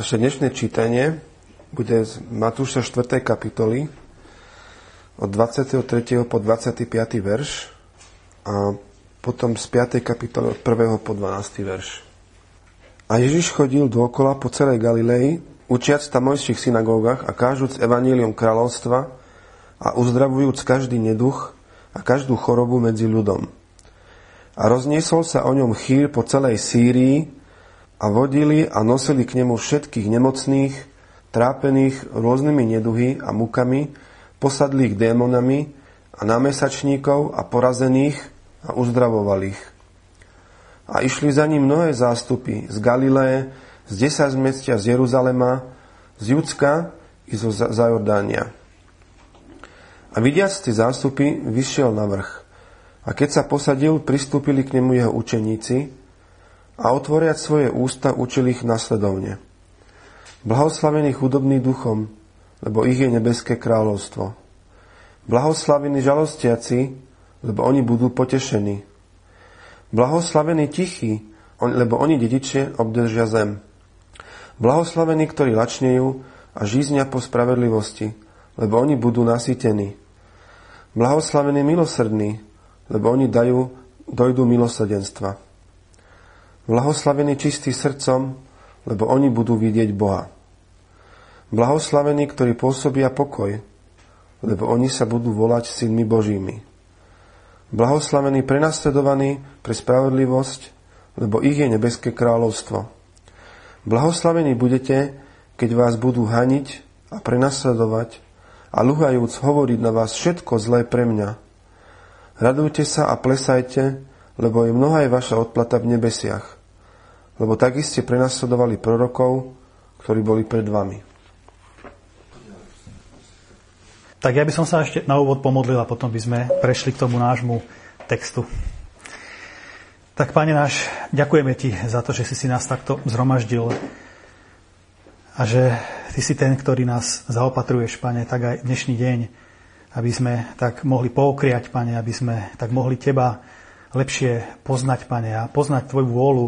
Naše dnešné čítanie bude z Matúša 4. kapitoly od 23. po 25. verš a potom z 5. kapitoly od 1. po 12. verš. A Ježiš chodil dôkola po celej Galilei, učiac tam mojších synagógach a kážuc evanílium kráľovstva a uzdravujúc každý neduch a každú chorobu medzi ľudom. A rozniesol sa o ňom chýr po celej Sýrii a vodili a nosili k nemu všetkých nemocných, trápených rôznymi neduhy a mukami, posadlých démonami a námesačníkov a porazených a uzdravovali. A išli za ním mnohé zástupy z Galileje, z desať mestia z Jeruzalema, z Judska i zo Zajordánia. A vidiac tie zástupy, vyšiel na vrch. A keď sa posadil, pristúpili k nemu jeho učeníci a otvoriac svoje ústa učili ich nasledovne. Blahoslavení chudobný duchom, lebo ich je nebeské kráľovstvo. Blahoslavení žalostiaci, lebo oni budú potešení. Blahoslavení tichí, lebo oni dedičie obdržia zem. Blahoslavení, ktorí lačnejú a žíznia po spravedlivosti, lebo oni budú nasýtení. Blahoslavení milosrdní, lebo oni dajú, dojdu milosrdenstva. Blahoslavení čistí srdcom, lebo oni budú vidieť Boha. Blahoslavení, ktorí pôsobia pokoj, lebo oni sa budú volať synmi Božími. Blahoslavení prenasledovaní pre spravodlivosť, lebo ich je nebeské kráľovstvo. Blahoslavení budete, keď vás budú haniť a prenasledovať a luhajúc hovoriť na vás všetko zlé pre mňa. Radujte sa a plesajte, lebo je mnohá je vaša odplata v nebesiach lebo tak ste prenasledovali prorokov, ktorí boli pred vami. Tak ja by som sa ešte na úvod pomodlil a potom by sme prešli k tomu nášmu textu. Tak, Pane náš, ďakujeme Ti za to, že si si nás takto zhromaždil a že Ty si ten, ktorý nás zaopatruješ, Pane, tak aj dnešný deň, aby sme tak mohli poukriať, Pane, aby sme tak mohli Teba lepšie poznať, Pane, a poznať Tvoju vôľu,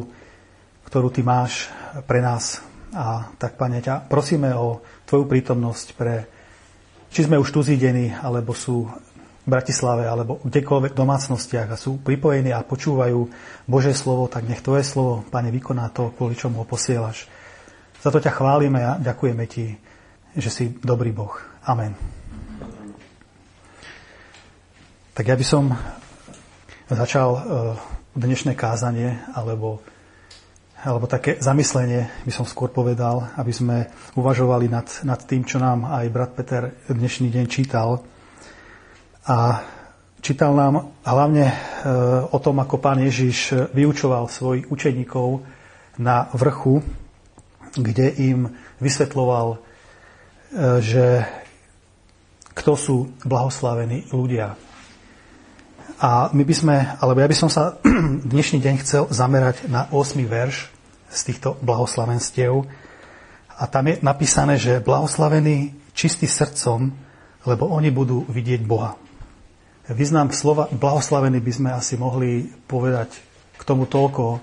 ktorú Ty máš pre nás. A tak, Pane, ťa prosíme o Tvoju prítomnosť pre, či sme už tu zídení, alebo sú v Bratislave, alebo kdekoľvek domácnostiach a sú pripojení a počúvajú Božie slovo, tak nech Tvoje slovo, Pane, vykoná to, kvôli čomu ho posielaš. Za to ťa chválime a ďakujeme Ti, že si dobrý Boh. Amen. Tak ja by som začal eh, dnešné kázanie, alebo alebo také zamyslenie by som skôr povedal, aby sme uvažovali nad, nad tým, čo nám aj brat Peter dnešný deň čítal. A čítal nám hlavne e, o tom, ako pán Ježiš vyučoval svojich učeníkov na vrchu, kde im vysvetloval, e, že kto sú blahoslavení ľudia. A my by sme, alebo ja by som sa dnešný deň chcel zamerať na 8. verš z týchto blahoslavenstiev. A tam je napísané, že blahoslavení čistý srdcom, lebo oni budú vidieť Boha. Význam slova blahoslavený by sme asi mohli povedať k tomu toľko,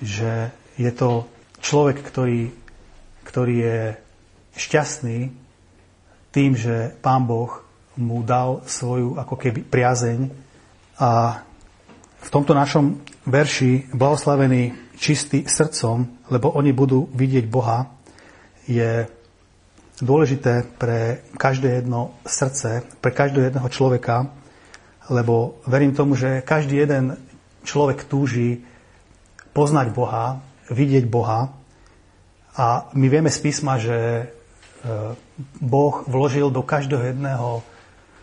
že je to človek, ktorý, ktorý je šťastný tým, že Pán Boh mu dal svoju ako keby priazeň a v tomto našom verši blahoslavený čistý srdcom, lebo oni budú vidieť Boha, je dôležité pre každé jedno srdce, pre každého jedného človeka, lebo verím tomu, že každý jeden človek túži poznať Boha, vidieť Boha. A my vieme z písma, že e, Boh vložil do každého jedného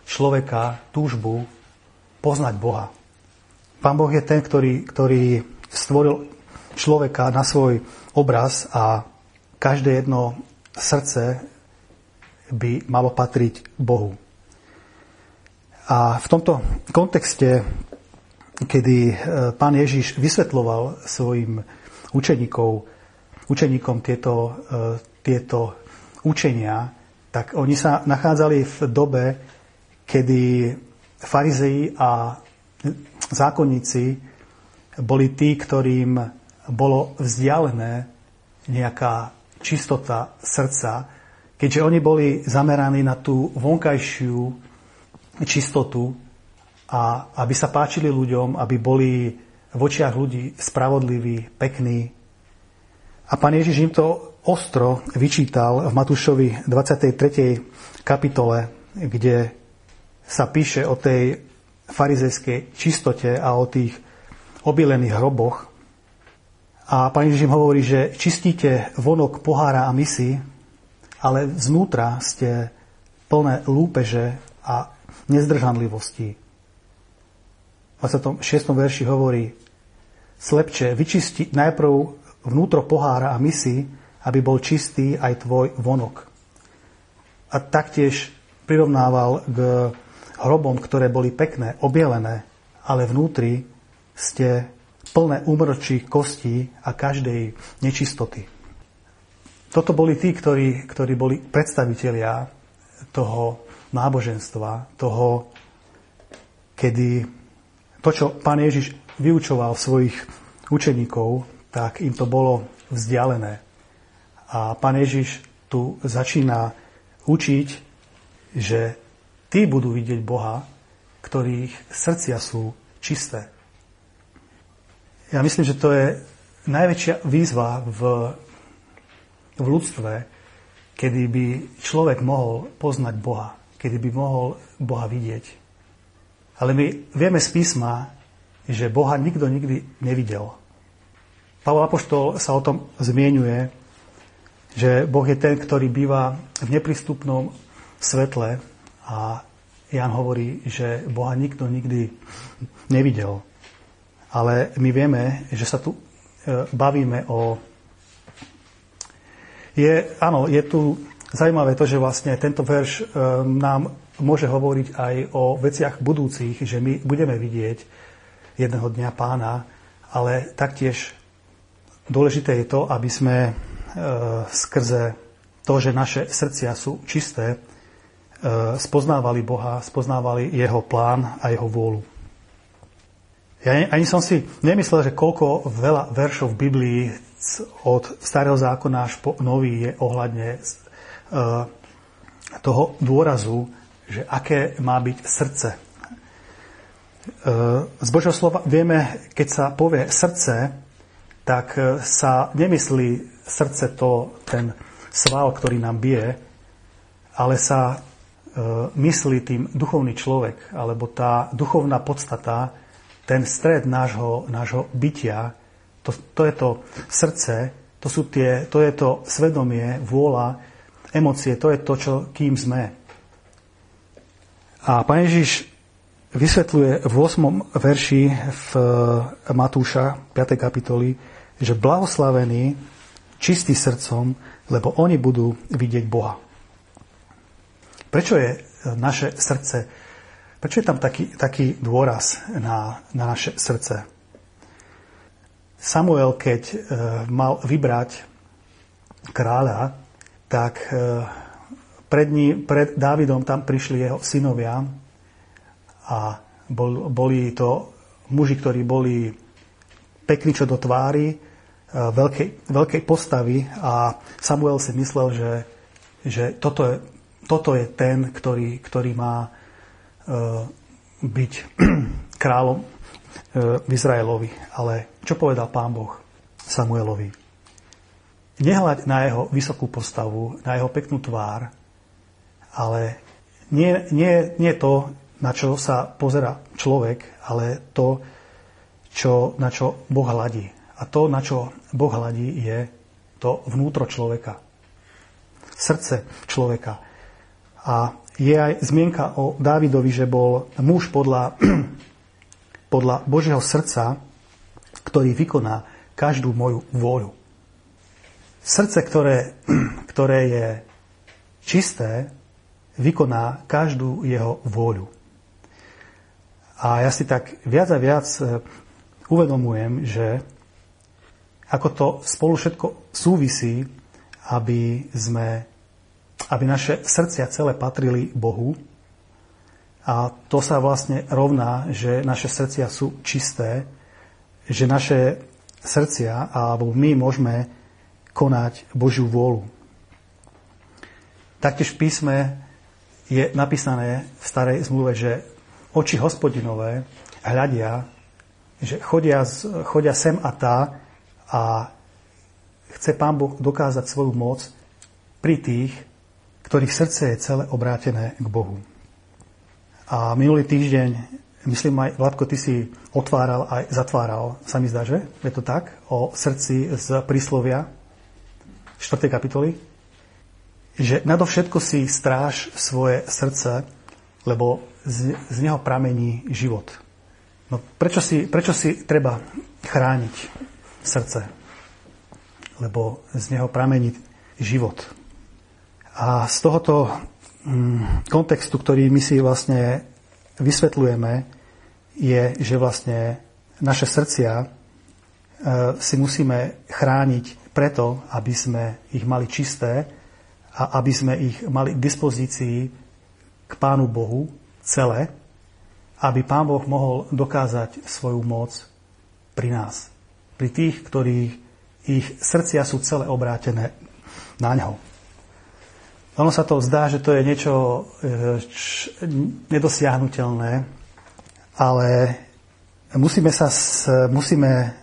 človeka túžbu poznať Boha. Pán Boh je ten, ktorý, ktorý stvoril človeka na svoj obraz a každé jedno srdce by malo patriť Bohu. A v tomto kontexte, kedy e, pán Ježiš vysvetloval svojim učeníkov, učeníkom tieto, e, tieto učenia, tak oni sa nachádzali v dobe, kedy farizei a zákonníci boli tí, ktorým bolo vzdialené nejaká čistota srdca, keďže oni boli zameraní na tú vonkajšiu čistotu a aby sa páčili ľuďom, aby boli v očiach ľudí spravodliví, pekní. A pán Ježiš im to ostro vyčítal v Matúšovi 23. kapitole, kde sa píše o tej farizejskej čistote a o tých obilených hroboch. A pán Ježiš im hovorí, že čistíte vonok pohára a misy, ale znútra ste plné lúpeže a nezdržanlivosti. V 26. verši hovorí, slepče, vyčisti najprv vnútro pohára a misy, aby bol čistý aj tvoj vonok. A taktiež prirovnával k hrobom, ktoré boli pekné, obielené, ale vnútri ste plné úmrčí kostí a každej nečistoty. Toto boli tí, ktorí, ktorí boli predstavitelia toho náboženstva, toho, kedy to, čo pán Ježiš vyučoval svojich učeníkov, tak im to bolo vzdialené. A pán Ježiš tu začína učiť, že tí budú vidieť Boha, ktorých srdcia sú čisté. Ja myslím, že to je najväčšia výzva v, v ľudstve, kedy by človek mohol poznať Boha, kedy by mohol Boha vidieť. Ale my vieme z písma, že Boha nikto nikdy nevidel. Pavol Apoštol sa o tom zmienuje, že Boh je ten, ktorý býva v neprístupnom svetle a Jan hovorí, že Boha nikto nikdy nevidel. Ale my vieme, že sa tu e, bavíme o... Je, áno, je tu zaujímavé to, že vlastne tento verš e, nám môže hovoriť aj o veciach budúcich, že my budeme vidieť jedného dňa pána, ale taktiež dôležité je to, aby sme E, skrze to, že naše srdcia sú čisté, spoznávali Boha, spoznávali Jeho plán a Jeho vôľu. Ja ani som si nemyslel, že koľko veľa veršov v Biblii od starého zákona až po nový je ohľadne e, toho dôrazu, že aké má byť srdce. Z Božieho slova vieme, keď sa povie srdce, tak sa nemyslí srdce to, ten sval, ktorý nám bije, ale sa myslí tým duchovný človek, alebo tá duchovná podstata, ten stred nášho, nášho bytia, to, to je to srdce, to, sú tie, to je to svedomie, vôľa, emócie, to je to, čo, kým sme. A pán Ježiš vysvetľuje v 8. verši v Matúša 5. kapitoli, že blahoslavený čistý srdcom, lebo oni budú vidieť Boha. Prečo je naše srdce, prečo je tam taký, taký dôraz na, na naše srdce? Samuel, keď e, mal vybrať kráľa, tak e, pred, ní, pred Dávidom tam prišli jeho synovia a bol, boli to muži, ktorí boli pekní čo do tvári, veľkej, veľkej postavy a Samuel si myslel, že, že toto, je, toto je ten, ktorý, ktorý má uh, byť kráľom uh, v Izraelovi. Ale čo povedal pán Boh Samuelovi? Nehľaď na jeho vysokú postavu, na jeho peknú tvár, ale nie, nie, nie to, na čo sa pozera človek, ale to, čo, na čo Boh hladí. A to, na čo Boh hľadí, je to vnútro človeka. Srdce človeka. A je aj zmienka o Dávidovi, že bol muž podľa, podľa Božieho srdca, ktorý vykoná každú moju vôľu. Srdce, ktoré, ktoré je čisté, vykoná každú jeho vôľu. A ja si tak viac a viac eh, uvedomujem, že ako to spolu všetko súvisí, aby, sme, aby naše srdcia celé patrili Bohu. A to sa vlastne rovná, že naše srdcia sú čisté, že naše srdcia, alebo my môžeme konať Božiu vôľu. Taktiež v písme je napísané v starej zmluve, že oči hospodinové hľadia, že chodia, chodia sem a tá a chce Pán Boh dokázať svoju moc pri tých, ktorých srdce je celé obrátené k Bohu. A minulý týždeň, myslím aj, Vladko, ty si otváral aj zatváral, sa mi zdá, že? Je to tak? O srdci z príslovia 4. kapitoly? Že nadovšetko si stráž svoje srdce, lebo z, z neho pramení život. No prečo si, prečo si treba chrániť srdce? Lebo z neho pramení život. A z tohoto mm, kontextu, ktorý my si vlastne vysvetľujeme, je, že vlastne naše srdcia e, si musíme chrániť preto, aby sme ich mali čisté a aby sme ich mali k dispozícii k Pánu Bohu celé, aby Pán Boh mohol dokázať svoju moc pri nás. Pri tých, ktorí ich srdcia sú celé obrátené na ňo. Ono sa to zdá, že to je niečo e, nedosiahnutelné, ale musíme, sa, musíme,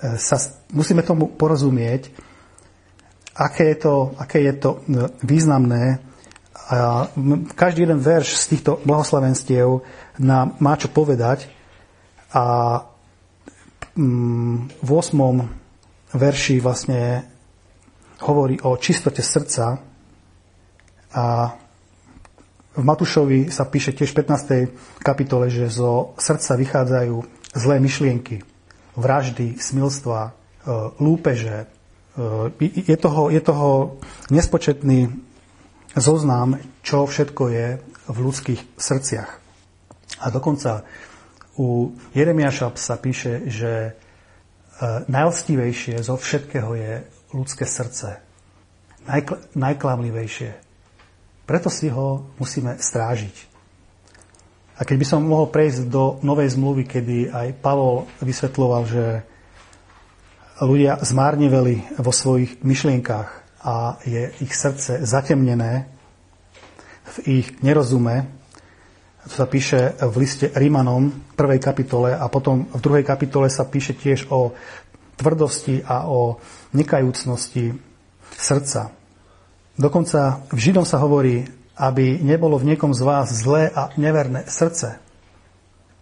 e, sa, musíme tomu porozumieť, aké je to, aké je to významné. A každý jeden verš z týchto blahoslavenstiev nám má čo povedať a v 8. verši vlastne hovorí o čistote srdca, a v Matúšovi sa píše tiež v 15. kapitole, že zo srdca vychádzajú zlé myšlienky, vraždy, smilstva, e, lúpeže. E, je toho, je toho nespočetný zoznam, čo všetko je v ľudských srdciach. A dokonca u Jeremiáša sa píše, že e, najlstivejšie zo všetkého je ľudské srdce. najklamlivejšie preto si ho musíme strážiť. A keď by som mohol prejsť do novej zmluvy, kedy aj Pavol vysvetloval, že ľudia zmárneveli vo svojich myšlienkách a je ich srdce zatemnené v ich nerozume, to sa píše v liste Rímanom, prvej kapitole a potom v druhej kapitole sa píše tiež o tvrdosti a o nekajúcnosti srdca. Dokonca v Židom sa hovorí, aby nebolo v niekom z vás zlé a neverné srdce.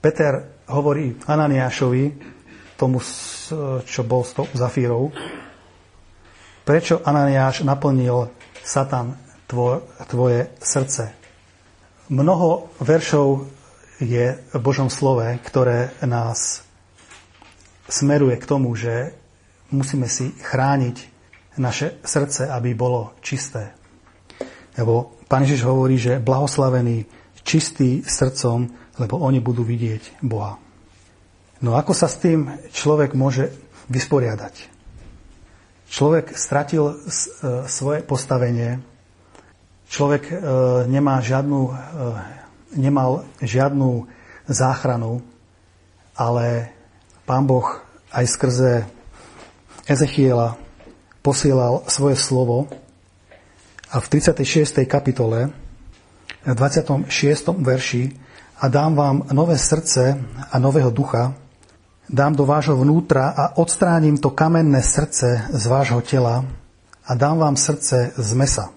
Peter hovorí Ananiášovi, tomu, čo bol s tou Zafírou, prečo Ananiáš naplnil Satan tvo, tvoje srdce. Mnoho veršov je v Božom slove, ktoré nás smeruje k tomu, že musíme si chrániť naše srdce, aby bolo čisté. Lebo Pán Ježiš hovorí, že blahoslavení čistí srdcom, lebo oni budú vidieť Boha. No ako sa s tým človek môže vysporiadať? Človek stratil e, svoje postavenie, človek e, nemá žiadnu, e, nemal žiadnu záchranu, ale Pán Boh aj skrze Ezechiela posielal svoje slovo a v 36. kapitole, v 26. verši a dám vám nové srdce a nového ducha, dám do vášho vnútra a odstránim to kamenné srdce z vášho tela a dám vám srdce z mesa.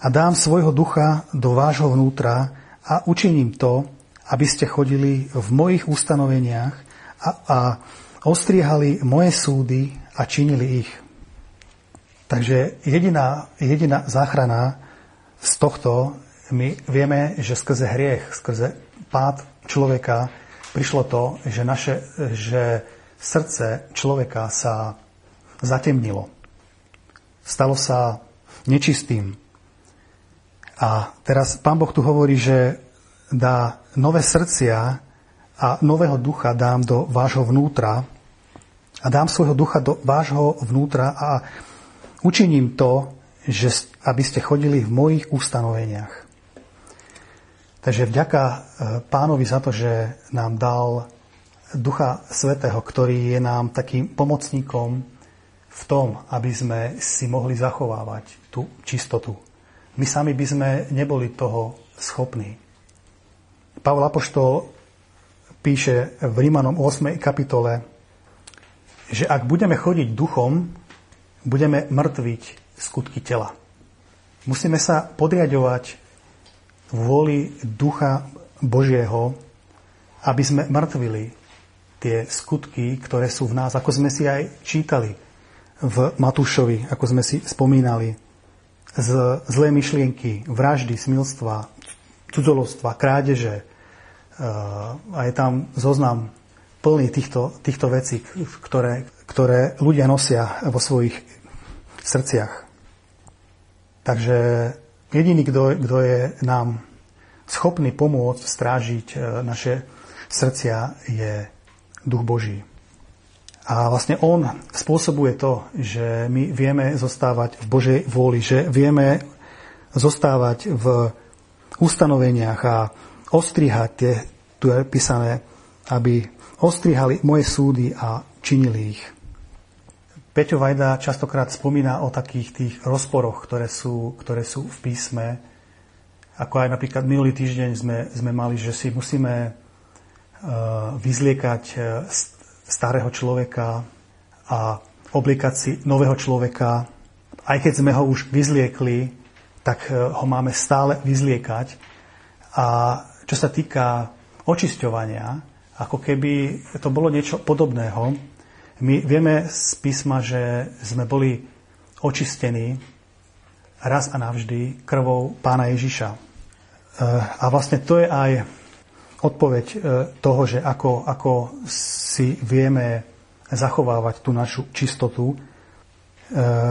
A dám svojho ducha do vášho vnútra a učiním to, aby ste chodili v mojich ustanoveniach a, a ostriehali moje súdy a činili ich. Takže jediná, jediná záchrana z tohto, my vieme, že skrze hriech, skrze pád človeka prišlo to, že, naše, že srdce človeka sa zatemnilo. Stalo sa nečistým. A teraz pán Boh tu hovorí, že dá nové srdcia a nového ducha dám do vášho vnútra a dám svojho ducha do vášho vnútra a Učiním to, že, aby ste chodili v mojich ustanoveniach. Takže vďaka e, pánovi za to, že nám dal Ducha Svetého, ktorý je nám takým pomocníkom v tom, aby sme si mohli zachovávať tú čistotu. My sami by sme neboli toho schopní. Pavol Apoštol píše v Rímanom 8. kapitole, že ak budeme chodiť duchom, budeme mŕtviť skutky tela. Musíme sa podriadovať vôli ducha Božieho, aby sme mŕtvili tie skutky, ktoré sú v nás, ako sme si aj čítali v Matúšovi, ako sme si spomínali. Z zlé myšlienky, vraždy, smilstva, cudzolostva, krádeže. A je tam zoznam plný týchto, týchto vecí, ktoré, ktoré ľudia nosia vo svojich srdciach. Takže jediný, kto, kto je nám schopný pomôcť strážiť e, naše srdcia, je Duch Boží. A vlastne On spôsobuje to, že my vieme zostávať v Božej vôli, že vieme zostávať v ustanoveniach a ostrihať tie, tu je písané, aby ostrihali moje súdy a činili ich. Peťo Vajda častokrát spomína o takých tých rozporoch, ktoré sú, ktoré sú v písme. Ako aj napríklad minulý týždeň sme, sme mali, že si musíme uh, vyzliekať uh, starého človeka a obliekať si nového človeka. Aj keď sme ho už vyzliekli, tak e, ho máme stále vyzliekať. A čo sa týka očisťovania, ako keby to bolo niečo podobného. My vieme z písma, že sme boli očistení raz a navždy krvou pána Ježiša. E, a vlastne to je aj odpoveď e, toho, že ako, ako si vieme zachovávať tú našu čistotu. E,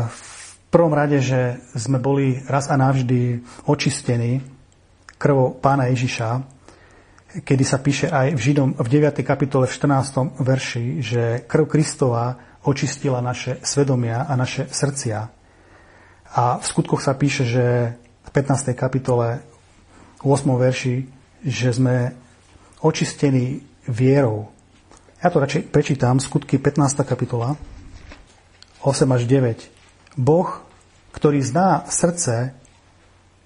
v prvom rade, že sme boli raz a navždy očistení krvou pána Ježiša, kedy sa píše aj v Židom v 9. kapitole v 14. verši, že krv Kristova očistila naše svedomia a naše srdcia. A v skutkoch sa píše, že v 15. kapitole 8. verši, že sme očistený vierou. Ja to radšej prečítam, skutky 15. kapitola, 8 až 9. Boh, ktorý zná srdce,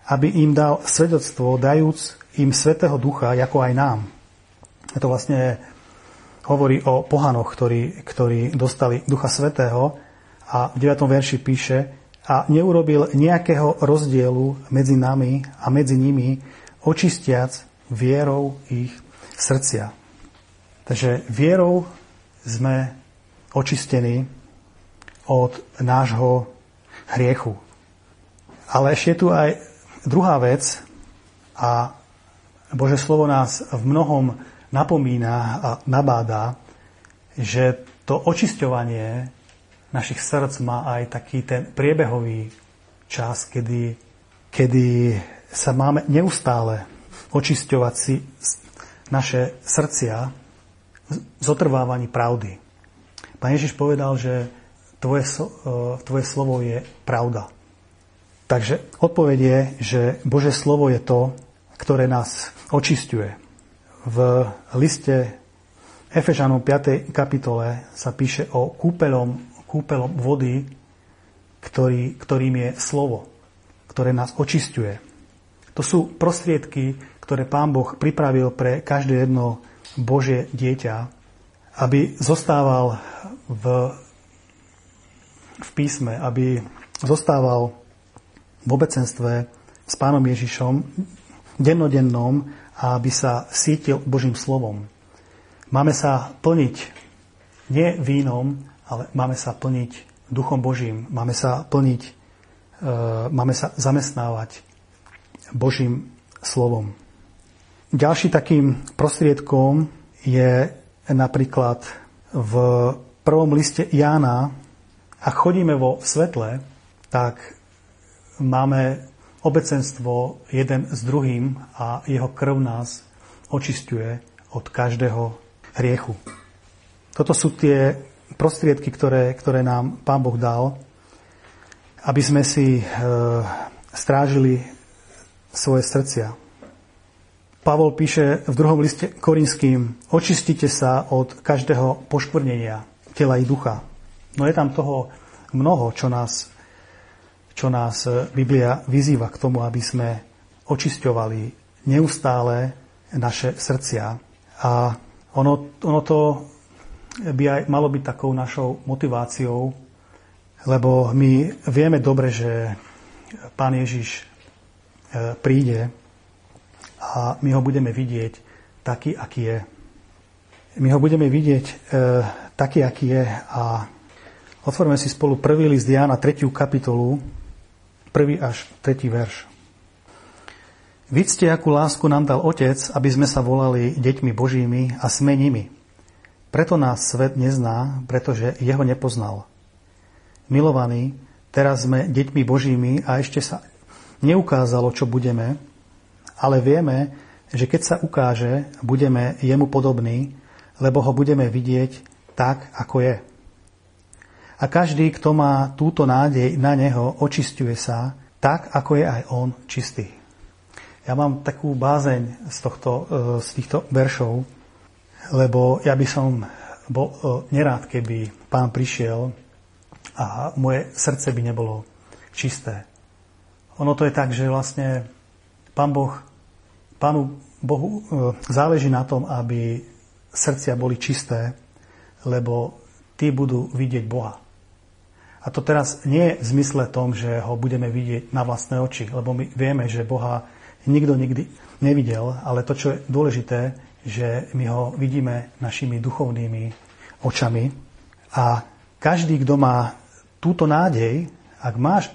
aby im dal svedectvo, dajúc im Svetého Ducha, ako aj nám. A to vlastne hovorí o pohanoch, ktorí, ktorí dostali Ducha Svetého a v 9. verši píše a neurobil nejakého rozdielu medzi nami a medzi nimi, očistiac vierou ich srdcia. Takže vierou sme očistení od nášho hriechu. Ale ešte je tu aj druhá vec a Bože slovo nás v mnohom napomína a nabáda, že to očisťovanie našich srdc má aj taký ten priebehový čas, kedy, kedy sa máme neustále očisťovať si naše srdcia zotrvávaní pravdy. Pán Ježiš povedal, že tvoje, e, tvoje slovo je pravda. Takže odpoveď je, že Bože slovo je to, ktoré nás očistuje. V liste Efežanom 5. kapitole sa píše o kúpelom, kúpelom vody, ktorý, ktorým je slovo, ktoré nás očistuje. To sú prostriedky, ktoré Pán Boh pripravil pre každé jedno Božie dieťa, aby zostával v, v písme, aby zostával v obecenstve s Pánom Ježišom dennodennom a aby sa sítil Božím slovom. Máme sa plniť nie vínom, ale máme sa plniť duchom Božím. Máme sa plniť, e, máme sa zamestnávať Božím slovom. Ďalší takým prostriedkom je napríklad v prvom liste Jána, ak chodíme vo svetle, tak máme obecenstvo jeden s druhým a jeho krv nás očistuje od každého hriechu. Toto sú tie prostriedky, ktoré, ktoré nám Pán Boh dal, aby sme si e, strážili svoje srdcia. Pavol píše v druhom liste Korinským, očistite sa od každého poškvrnenia tela i ducha. No je tam toho mnoho, čo nás, čo nás Biblia vyzýva k tomu, aby sme očisťovali neustále naše srdcia. A ono, ono to by aj malo byť takou našou motiváciou, lebo my vieme dobre, že Pán Ježiš e, príde a my ho budeme vidieť taký, aký je. My ho budeme vidieť e, taký, aký je a otvoríme si spolu prvý list Jana, tretiu kapitolu, prvý až tretí verš. Vidste, akú lásku nám dal Otec, aby sme sa volali deťmi Božími a sme nimi. Preto nás svet nezná, pretože jeho nepoznal. Milovaní, teraz sme deťmi Božími a ešte sa neukázalo, čo budeme, ale vieme, že keď sa ukáže, budeme jemu podobní, lebo ho budeme vidieť tak, ako je. A každý, kto má túto nádej na neho, očistuje sa tak, ako je aj on čistý. Ja mám takú bázeň z, tohto, e, z týchto veršov, lebo ja by som bol e, nerád, keby pán prišiel a moje srdce by nebolo čisté. Ono to je tak, že vlastne pán Boh, pánu Bohu e, záleží na tom, aby srdcia boli čisté, lebo tí budú vidieť Boha. A to teraz nie je v zmysle tom, že ho budeme vidieť na vlastné oči, lebo my vieme, že Boha nikto nikdy nevidel, ale to, čo je dôležité, že my ho vidíme našimi duchovnými očami. A každý, kto má túto nádej, ak máš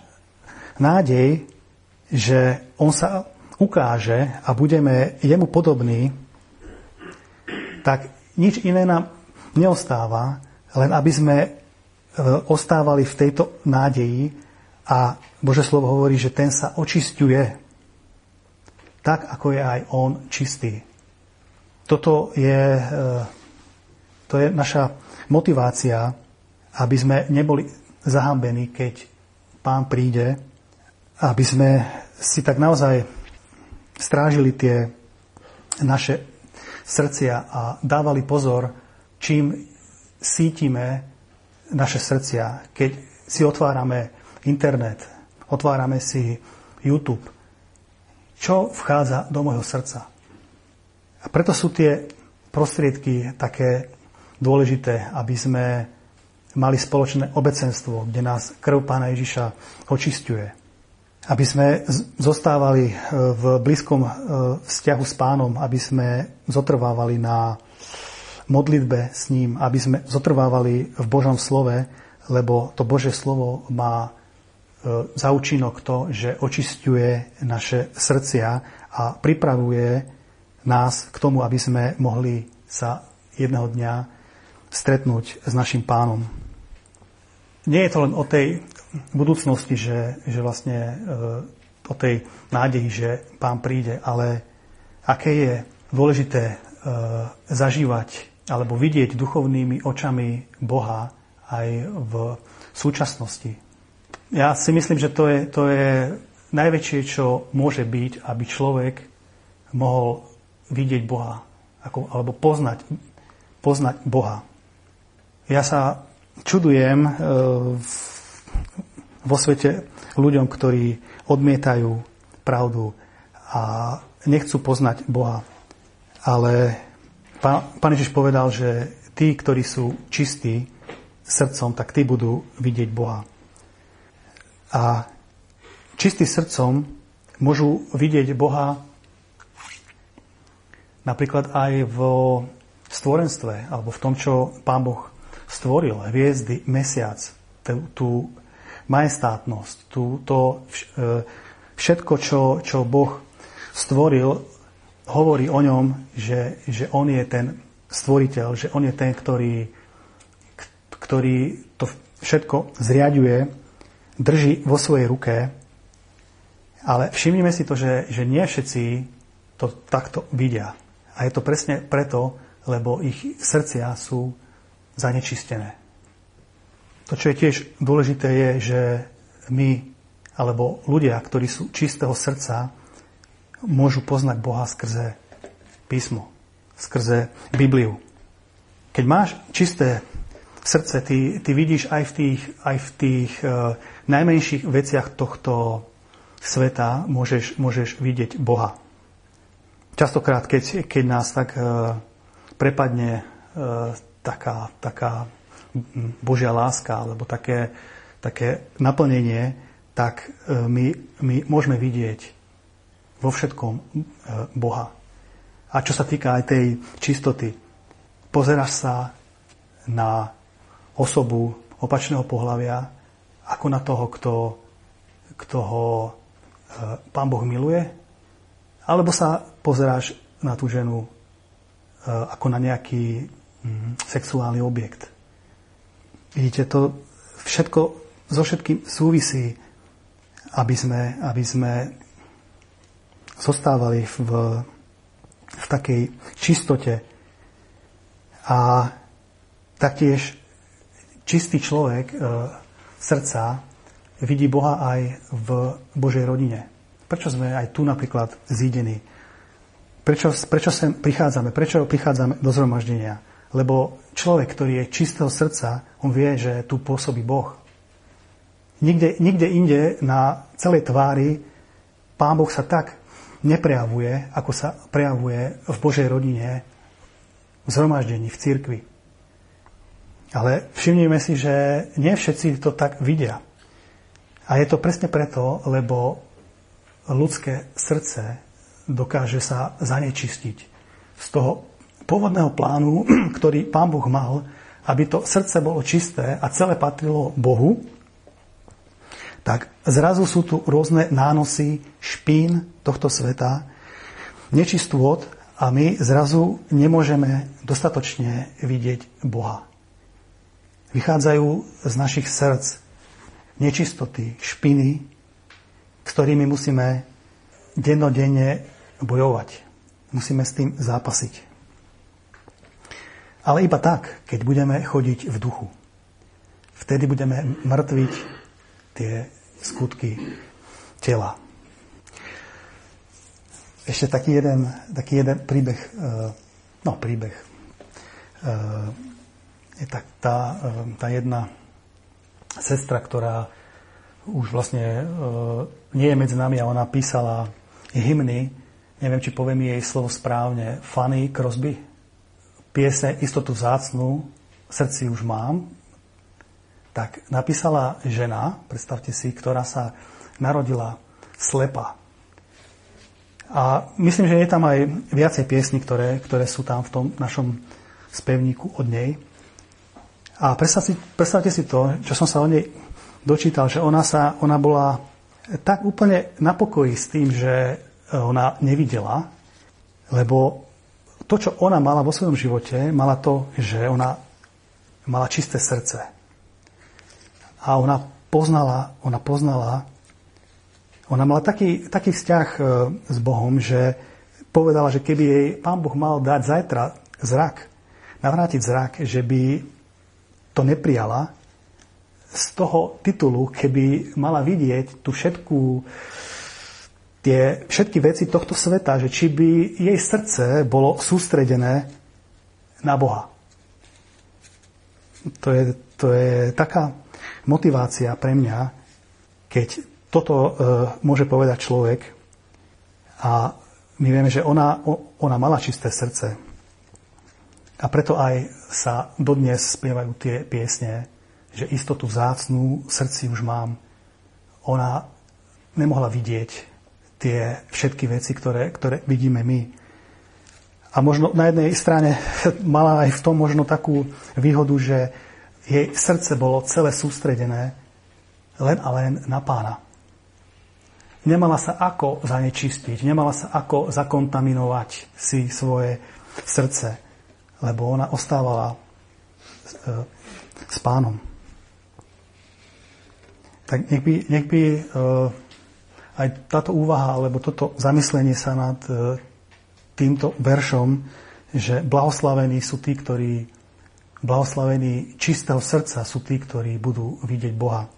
nádej, že on sa ukáže a budeme jemu podobní, tak nič iné nám neostáva, len aby sme ostávali v tejto nádeji a Bože slovo hovorí, že ten sa očistuje tak ako je aj on čistý. Toto je, e, to je naša motivácia, aby sme neboli zahambení, keď pán príde, aby sme si tak naozaj strážili tie naše srdcia a dávali pozor, čím sítime naše srdcia. Keď si otvárame internet, otvárame si YouTube, čo vchádza do môjho srdca. A preto sú tie prostriedky také dôležité, aby sme mali spoločné obecenstvo, kde nás krv Pána Ježiša očistuje. Aby sme zostávali e, v blízkom e, vzťahu s pánom, aby sme zotrvávali na modlitbe s ním, aby sme zotrvávali v Božom slove, lebo to Božie slovo má E, za účinok to, že očistuje naše srdcia a pripravuje nás k tomu, aby sme mohli sa jedného dňa stretnúť s našim pánom. Nie je to len o tej budúcnosti, že, že vlastne e, o tej nádeji, že pán príde, ale aké je dôležité e, zažívať alebo vidieť duchovnými očami Boha aj v súčasnosti, ja si myslím, že to je, to je najväčšie, čo môže byť, aby človek mohol vidieť Boha, ako, alebo poznať, poznať Boha. Ja sa čudujem e, vo svete ľuďom, ktorí odmietajú pravdu a nechcú poznať Boha. Ale pán, Ježiš povedal, že tí, ktorí sú čistí srdcom, tak tí budú vidieť Boha. A čistý srdcom môžu vidieť Boha napríklad aj v stvorenstve, alebo v tom, čo Pán Boh stvoril, hviezdy, mesiac, tú, majestátnosť, tú, to e, všetko, čo, čo Boh stvoril, hovorí o ňom, že, že On je ten stvoriteľ, že On je ten, ktorý, ktorý to všetko zriaduje drží vo svojej ruke, ale všimnime si to, že, že nie všetci to takto vidia. A je to presne preto, lebo ich srdcia sú zanečistené. To, čo je tiež dôležité, je, že my, alebo ľudia, ktorí sú čistého srdca, môžu poznať Boha skrze písmo, skrze Bibliu. Keď máš čisté srdce. Ty, ty vidíš aj v tých, aj v tých uh, najmenších veciach tohto sveta môžeš, môžeš vidieť Boha. Častokrát, keď, keď nás tak uh, prepadne uh, taká, taká Božia láska alebo také, také naplnenie, tak uh, my, my môžeme vidieť vo všetkom uh, Boha. A čo sa týka aj tej čistoty, pozeráš sa na osobu opačného pohľavia ako na toho, kto, kto ho e, pán Boh miluje? Alebo sa pozeráš na tú ženu e, ako na nejaký mm, sexuálny objekt? Vidíte, to všetko so všetkým súvisí, aby sme, aby sme zostávali v, v takej čistote a taktiež čistý človek e, srdca vidí Boha aj v Božej rodine. Prečo sme aj tu napríklad zídení? Prečo, prečo sem prichádzame? Prečo prichádzame do zhromaždenia? Lebo človek, ktorý je čistého srdca, on vie, že tu pôsobí Boh. Nikde, nikde inde na celej tvári Pán Boh sa tak neprejavuje, ako sa prejavuje v Božej rodine, v zhromaždení, v cirkvi. Ale všimnime si, že nie všetci to tak vidia. A je to presne preto, lebo ľudské srdce dokáže sa zanečistiť z toho pôvodného plánu, ktorý pán Boh mal, aby to srdce bolo čisté a celé patrilo Bohu, tak zrazu sú tu rôzne nánosy špín tohto sveta, nečistôt a my zrazu nemôžeme dostatočne vidieť Boha. Vychádzajú z našich srdc nečistoty, špiny, s ktorými musíme dennodenne bojovať. Musíme s tým zápasiť. Ale iba tak, keď budeme chodiť v duchu. Vtedy budeme mŕtviť tie skutky tela. Ešte taký jeden, taký jeden príbeh, eh, no príbeh, eh, je tak tá, e, tá jedna sestra, ktorá už vlastne e, nie je medzi nami a ona písala hymny, neviem, či poviem jej slovo správne, Fanny Crosby, piesne Istotu vzácnú, srdci už mám, tak napísala žena, predstavte si, ktorá sa narodila slepa. A myslím, že je tam aj viacej piesní, ktoré, ktoré sú tam v tom našom spevníku od nej. A predstavte, predstavte si to, čo som sa o nej dočítal, že ona, sa, ona bola tak úplne na pokoji s tým, že ona nevidela, lebo to, čo ona mala vo svojom živote, mala to, že ona mala čisté srdce. A ona poznala, ona poznala, ona mala taký, taký vzťah e, s Bohom, že povedala, že keby jej pán Boh mal dať zajtra zrak, navrátiť zrak, že by to neprijala z toho titulu, keby mala vidieť tu všetku tie všetky veci tohto sveta, že či by jej srdce bolo sústredené na Boha. To je, to je taká motivácia pre mňa, keď toto e, môže povedať človek a my vieme, že ona, ona mala čisté srdce, a preto aj sa dodnes spievajú tie piesne, že istotu vzácnú srdci už mám. Ona nemohla vidieť tie všetky veci, ktoré, ktoré vidíme my. A možno na jednej strane mala aj v tom možno takú výhodu, že jej srdce bolo celé sústredené len a len na pána. Nemala sa ako zanečistiť, nemala sa ako zakontaminovať si svoje srdce lebo ona ostávala e, s pánom. Tak nech by, nech by e, aj táto úvaha, alebo toto zamyslenie sa nad e, týmto veršom, že blahoslavení sú tí, ktorí blahoslavení čistého srdca sú tí, ktorí budú vidieť Boha.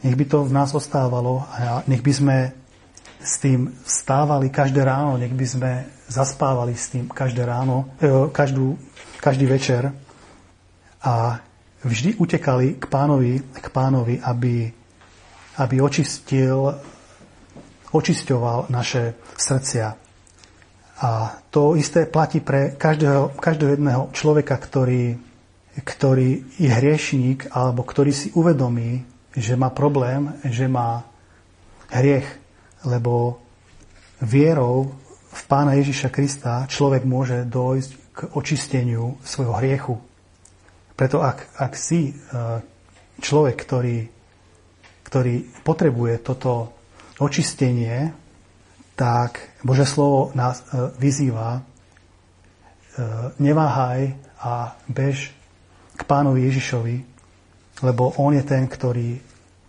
Nech by to v nás ostávalo a nech by sme s tým stávali každé ráno, nech by sme zaspávali s tým každé ráno, e, každú, každý večer a vždy utekali k pánovi, k pánovi aby, aby očistil, očisťoval naše srdcia. A to isté platí pre každého, každého jedného človeka, ktorý, ktorý je hriešník alebo ktorý si uvedomí, že má problém, že má hriech, lebo vierou v Pána Ježiša Krista človek môže dojsť k očisteniu svojho hriechu. Preto ak, ak si e, človek, ktorý, ktorý potrebuje toto očistenie, tak Bože slovo nás e, vyzýva, e, neváhaj a bež k pánovi Ježišovi, lebo on je ten, ktorý,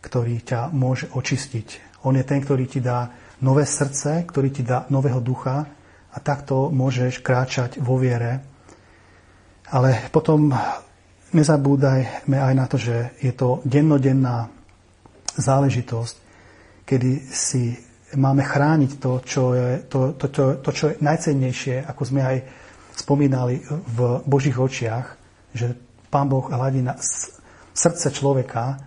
ktorý ťa môže očistiť. On je ten, ktorý ti dá nové srdce, ktorý ti dá nového ducha a takto môžeš kráčať vo viere. Ale potom nezabúdajme aj na to, že je to dennodenná záležitosť, kedy si máme chrániť to, čo je, to, to, to, to, čo je najcennejšie, ako sme aj spomínali v Božích očiach, že Pán Boh hľadí na srdce človeka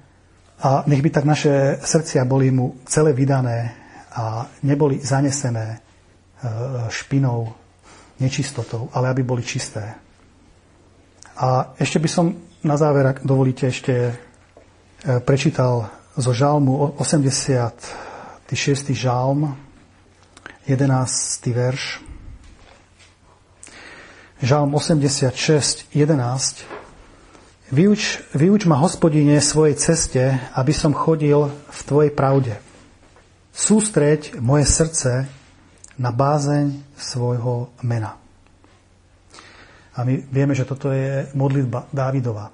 a nech by tak naše srdcia boli mu celé vydané a neboli zanesené e, špinou, nečistotou, ale aby boli čisté. A ešte by som na záver, ak dovolíte, ešte e, prečítal zo žalmu 86. žalm, 11. verš. Žalm 86, 11. Vyuč, vyuč ma, hospodine, svojej ceste, aby som chodil v Tvojej pravde. Sústreď moje srdce na bázeň svojho mena. A my vieme, že toto je modlitba Dávidova.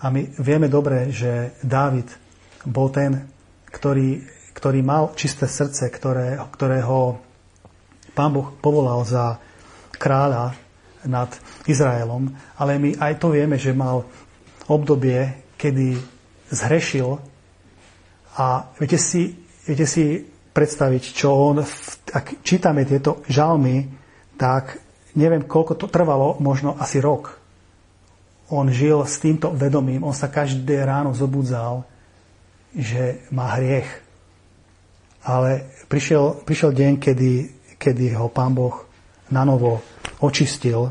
A my vieme dobre, že Dávid bol ten, ktorý, ktorý mal čisté srdce, ktoré, ktorého pán Boh povolal za kráľa nad Izraelom, ale my aj to vieme, že mal obdobie, kedy zhrešil a viete si, viete si predstaviť, čo on, ak čítame tieto žalmy, tak neviem, koľko to trvalo, možno asi rok. On žil s týmto vedomím, on sa každé ráno zobudzal, že má hriech. Ale prišiel, prišiel deň, kedy, kedy ho pán Boh na novo očistil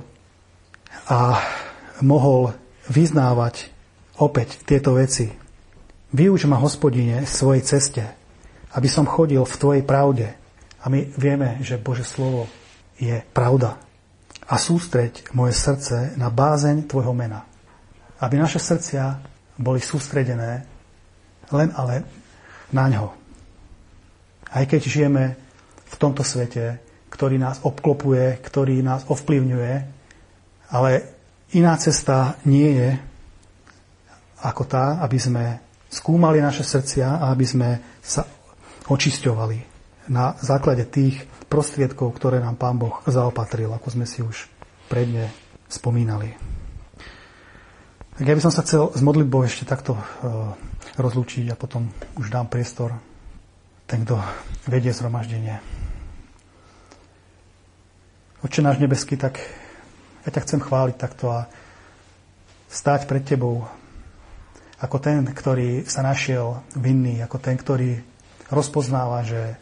a mohol vyznávať opäť tieto veci. Vyuč ma, hospodine, svojej ceste, aby som chodil v Tvojej pravde. A my vieme, že Bože slovo je pravda. A sústreď moje srdce na bázeň Tvojho mena. Aby naše srdcia boli sústredené len ale na ňo. Aj keď žijeme v tomto svete, ktorý nás obklopuje, ktorý nás ovplyvňuje, ale iná cesta nie je ako tá, aby sme skúmali naše srdcia a aby sme sa očisťovali na základe tých prostriedkov, ktoré nám Pán Boh zaopatril, ako sme si už predne spomínali. Tak ja by som sa chcel s modlitbou ešte takto uh, rozlúčiť a potom už dám priestor ten, kto vedie zhromaždenie. Oče náš nebeský, tak ja ťa chcem chváliť takto a stáť pred Tebou ako ten, ktorý sa našiel vinný, ako ten, ktorý rozpoznáva, že,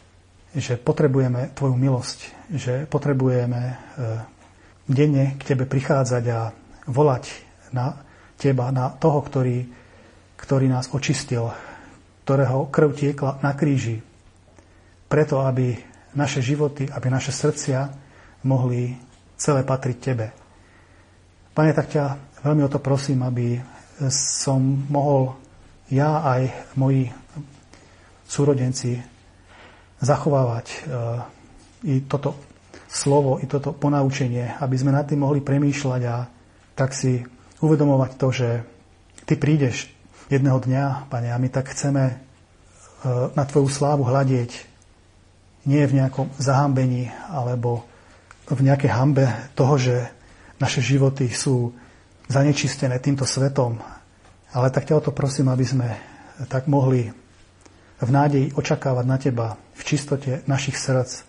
že potrebujeme Tvoju milosť, že potrebujeme e, denne k Tebe prichádzať a volať na Teba, na toho, ktorý, ktorý nás očistil, ktorého krv tiekla na kríži, preto, aby naše životy, aby naše srdcia mohli celé patriť Tebe. Pane, tak ťa veľmi o to prosím, aby som mohol ja aj moji súrodenci zachovávať e, i toto slovo, i toto ponaučenie, aby sme nad tým mohli premýšľať a tak si uvedomovať to, že ty prídeš jedného dňa, pane, a my tak chceme e, na tvoju slávu hľadieť nie v nejakom zahambení alebo v nejakej hambe toho, že naše životy sú zanečistené týmto svetom. Ale tak ťa o to prosím, aby sme tak mohli v nádeji očakávať na Teba v čistote našich srdc,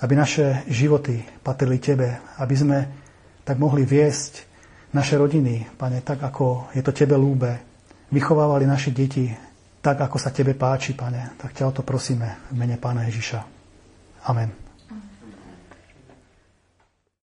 aby naše životy patrili Tebe, aby sme tak mohli viesť naše rodiny, Pane, tak ako je to Tebe lúbe, vychovávali naše deti tak, ako sa Tebe páči, Pane, tak ťa o to prosíme v mene Pána Ježiša. Amen.